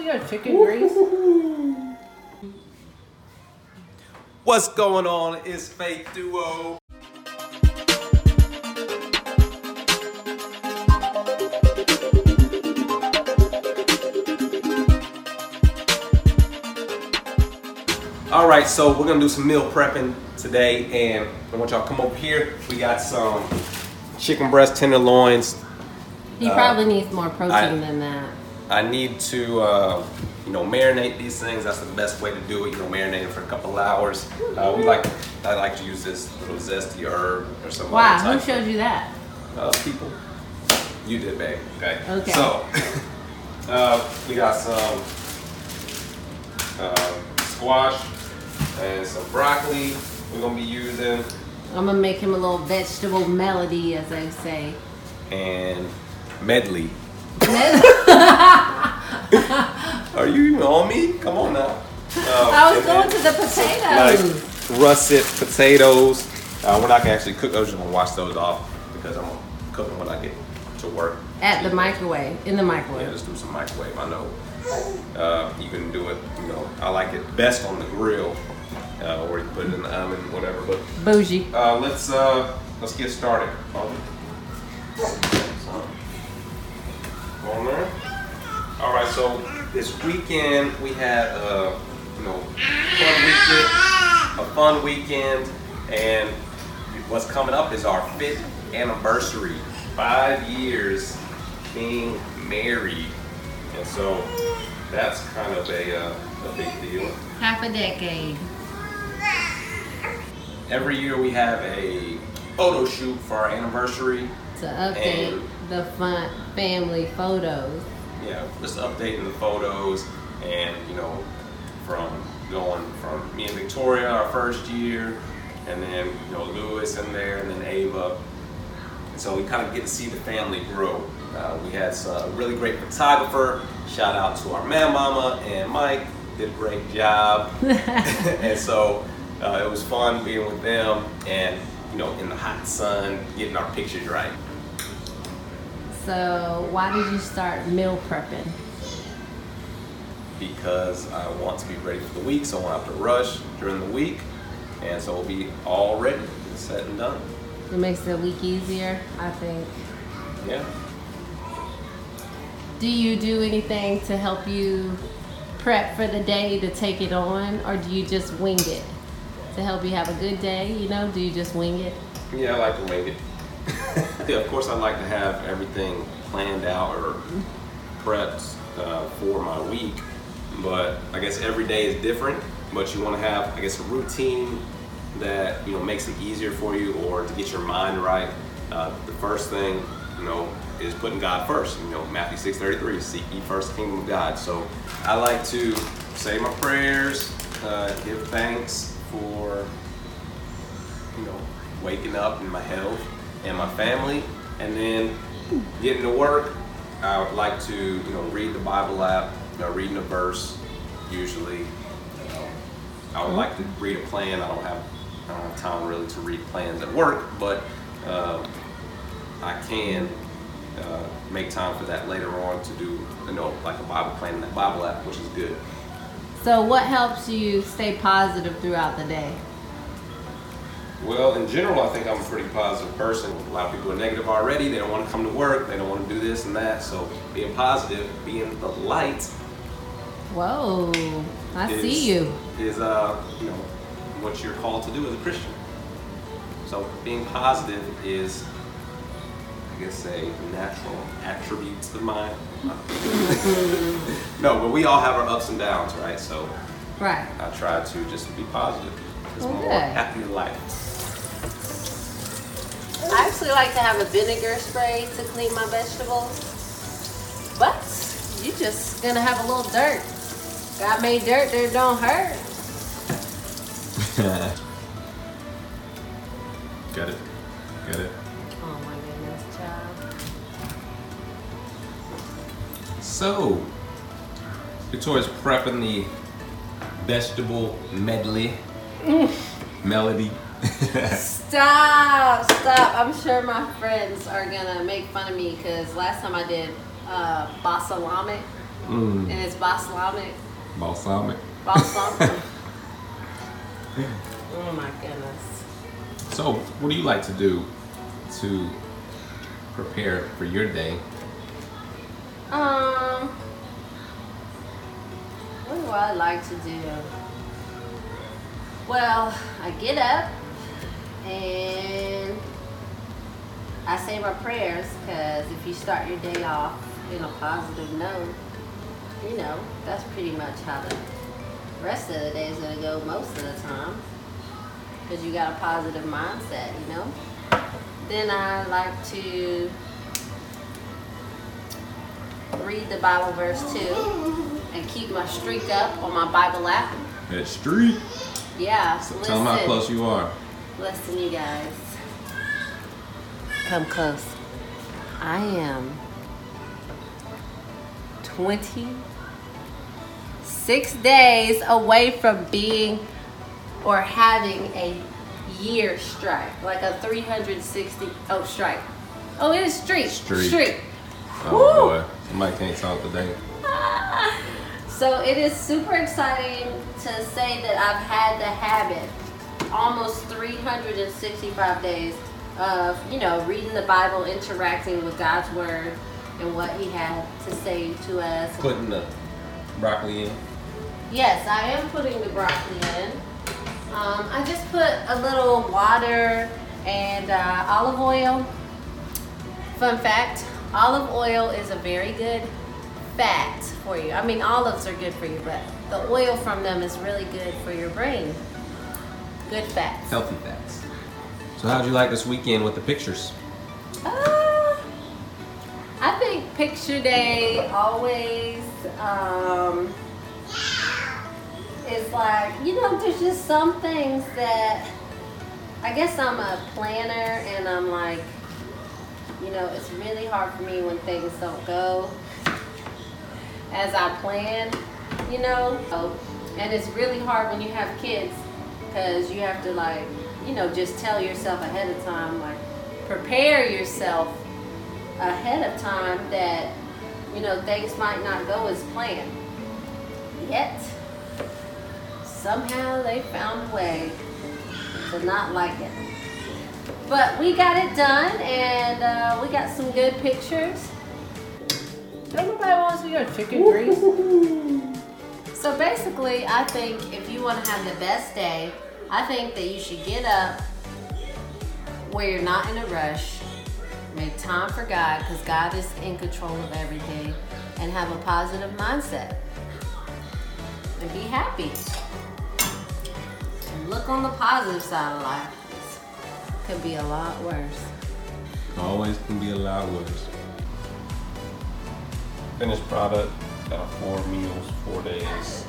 We got chicken grease. What's going on? It's Faith Duo. All right, so we're gonna do some meal prepping today, and I want y'all to come over here. We got some chicken breast tenderloins. He Uh, probably needs more protein I- than that. I need to, uh, you know, marinate these things. That's the best way to do it. You know, marinate them for a couple hours. Uh, we like, I like to use this little zesty herb or something. Wow, other Who type showed you that? uh, people. You did, babe. Okay. Okay. So, uh, we got some uh, squash and some broccoli. We're gonna be using I'm gonna make him a little vegetable melody, as they say. and medley. medley. Are you even on me? Come on now. Uh, I was and going to the potatoes. Nice russet potatoes. Uh, we're not gonna actually cook those. I'm just gonna wash those off because I'm gonna cook them when I get to work. At the microwave, in the microwave. Yeah, just do some microwave. I know. Uh, you can do it. You know, I like it best on the grill, uh, or you put it in the oven, whatever. But Bougie. uh, let's uh, let's get started. So this weekend we had uh, you know fun weekend, a fun weekend, and what's coming up is our fifth anniversary. Five years being married, and so that's kind of a uh, a big deal. Half a decade. Every year we have a photo shoot for our anniversary. To update the fun family photos. Yeah, just updating the photos and you know from going from me and Victoria our first year, and then you know Lewis in there, and then Ava. And so we kind of get to see the family grow. Uh, we had a really great photographer. Shout out to our man mama and Mike. Did a great job. and so uh, it was fun being with them and you know in the hot sun getting our pictures right. So, why did you start meal prepping? because I want to be ready for the week, so I won't have to rush during the week, and so we'll be all ready, and set and done. It makes the week easier, I think. Yeah. Do you do anything to help you prep for the day to take it on, or do you just wing it to help you have a good day? You know, do you just wing it? Yeah, I like to wing it. Yeah, of course, I like to have everything planned out or prepped uh, for my week, but I guess every day is different. But you want to have, I guess, a routine that you know makes it easier for you, or to get your mind right. Uh, the first thing, you know, is putting God first. You know, Matthew six thirty three: Seek ye first the kingdom of God. So I like to say my prayers, uh, give thanks for you know, waking up and my health and my family, and then getting to work. I would like to, you know, read the Bible app, you know, reading a verse, usually. Um, I would like to read a plan. I don't have, I don't have time really to read plans at work, but um, I can uh, make time for that later on to do, you know, like a Bible plan in that Bible app, which is good. So, what helps you stay positive throughout the day? Well, in general, I think I'm a pretty positive person. A lot of people are negative already. They don't want to come to work. They don't want to do this and that. So being positive, being the light, Whoa, I is, see you. Is uh, you know, what you're called to do as a Christian. So being positive is, I guess, a natural attribute of mine. no, but we all have our ups and downs, right? So Right. I try to just be positive. It's more happy life. Actually like to have a vinegar spray to clean my vegetables. But you just gonna have a little dirt. God made dirt, dirt don't hurt. Got it. Got it. Oh my goodness, child. So, Victoria's prepping the vegetable medley. Melody. Stop, stop. I'm sure my friends are gonna make fun of me because last time I did uh, balsamic Mm. and it's balsamic. Balsamic. Balsamic. oh my goodness. So, what do you like to do to prepare for your day? Um, what do I like to do? Well, I get up and I say my prayers because if you start your day off in a positive note, you know, that's pretty much how the rest of the day is going to go most of the time because you got a positive mindset, you know? Then I like to read the Bible verse too and keep my streak up on my Bible app. At streak? Yeah, so Tell them how close you are. Listen, you guys. Come close. I am 26 days away from being or having a year strike, like a 360 oh strike. Oh, it is streak. Streak. Streak. Oh Woo! boy, somebody can't talk today. Ah. So it is super exciting to say that I've had the habit almost 365 days of, you know, reading the Bible, interacting with God's word and what he had to say to us. Putting the broccoli in. Yes, I am putting the broccoli in. Um, I just put a little water and uh, olive oil. Fun fact, olive oil is a very good fat for you. I mean, olives are good for you, but the oil from them is really good for your brain. Good fats. Healthy fats. So how'd you like this weekend with the pictures? Uh, I think picture day always um, is like, you know, there's just some things that I guess I'm a planner and I'm like, you know, it's really hard for me when things don't go as I plan, you know. And it's really hard when you have kids because you have to like, you know, just tell yourself ahead of time, like prepare yourself ahead of time that, you know, things might not go as planned. Yet, somehow they found a way to not like it. But we got it done and uh, we got some good pictures. Everybody wants to your chicken grease. So basically, I think if you want to have the best day, I think that you should get up where you're not in a rush, make time for God because God is in control of everything, and have a positive mindset. And be happy. And look on the positive side of life. This could be a lot worse. Always can be a lot worse. Finished product, got four meals, four days.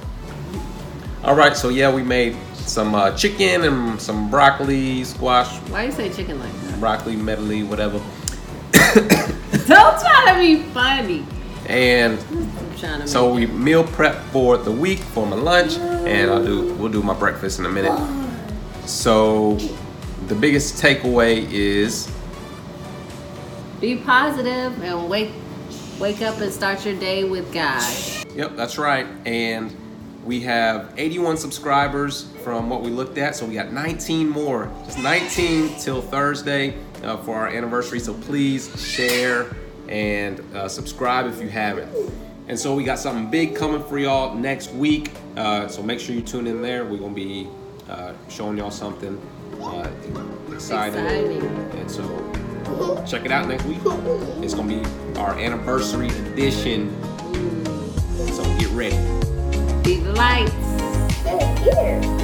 All right, so yeah, we made some uh, chicken and some broccoli, squash, Why you say chicken like that? broccoli medley, whatever. Don't try to be funny. And I'm trying to so make we meal prep for the week for my lunch, and I'll do we'll do my breakfast in a minute. So the biggest takeaway is Be positive and wake wake up and start your day with God. Yep, that's right. And we have 81 subscribers from what we looked at. So we got 19 more, just 19 till Thursday uh, for our anniversary. So please share and uh, subscribe if you haven't. And so we got something big coming for y'all next week. Uh, so make sure you tune in there. We're gonna be uh, showing y'all something uh, exciting. Exciting. And so Check it out next week. It's gonna be our anniversary edition. So get ready. Be the lights. They're here.